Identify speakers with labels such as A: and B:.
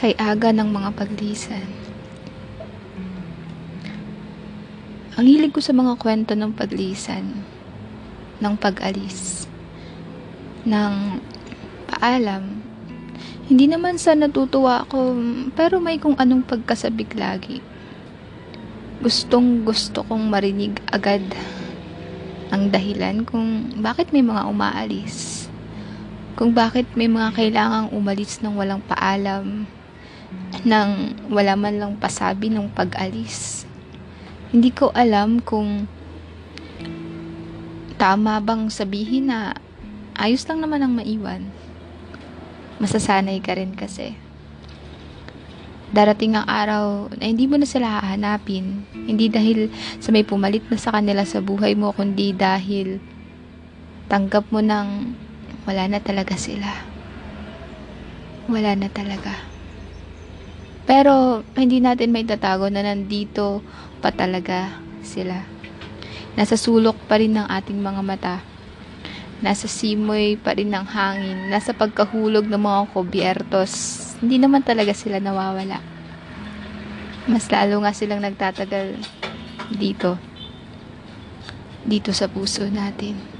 A: kay aga ng mga paglisan. Ang hilig ko sa mga kwento ng paglisan, ng pag-alis, ng paalam. Hindi naman sa natutuwa ako, pero may kung anong pagkasabik lagi. Gustong gusto kong marinig agad ang dahilan kung bakit may mga umaalis. Kung bakit may mga kailangang umalis ng walang paalam, nang wala man lang pasabi ng pag-alis. Hindi ko alam kung tama bang sabihin na ayos lang naman ang maiwan. Masasanay ka rin kasi. Darating ang araw na hindi mo na sila hahanapin. Hindi dahil sa may pumalit na sa kanila sa buhay mo, kundi dahil tanggap mo nang wala na talaga sila. Wala na talaga. Pero hindi natin may tatago na nandito pa talaga sila. Nasa sulok pa rin ng ating mga mata. Nasa simoy pa rin ng hangin. Nasa pagkahulog ng mga kubyertos. Hindi naman talaga sila nawawala. Mas lalo nga silang nagtatagal dito. Dito sa puso natin.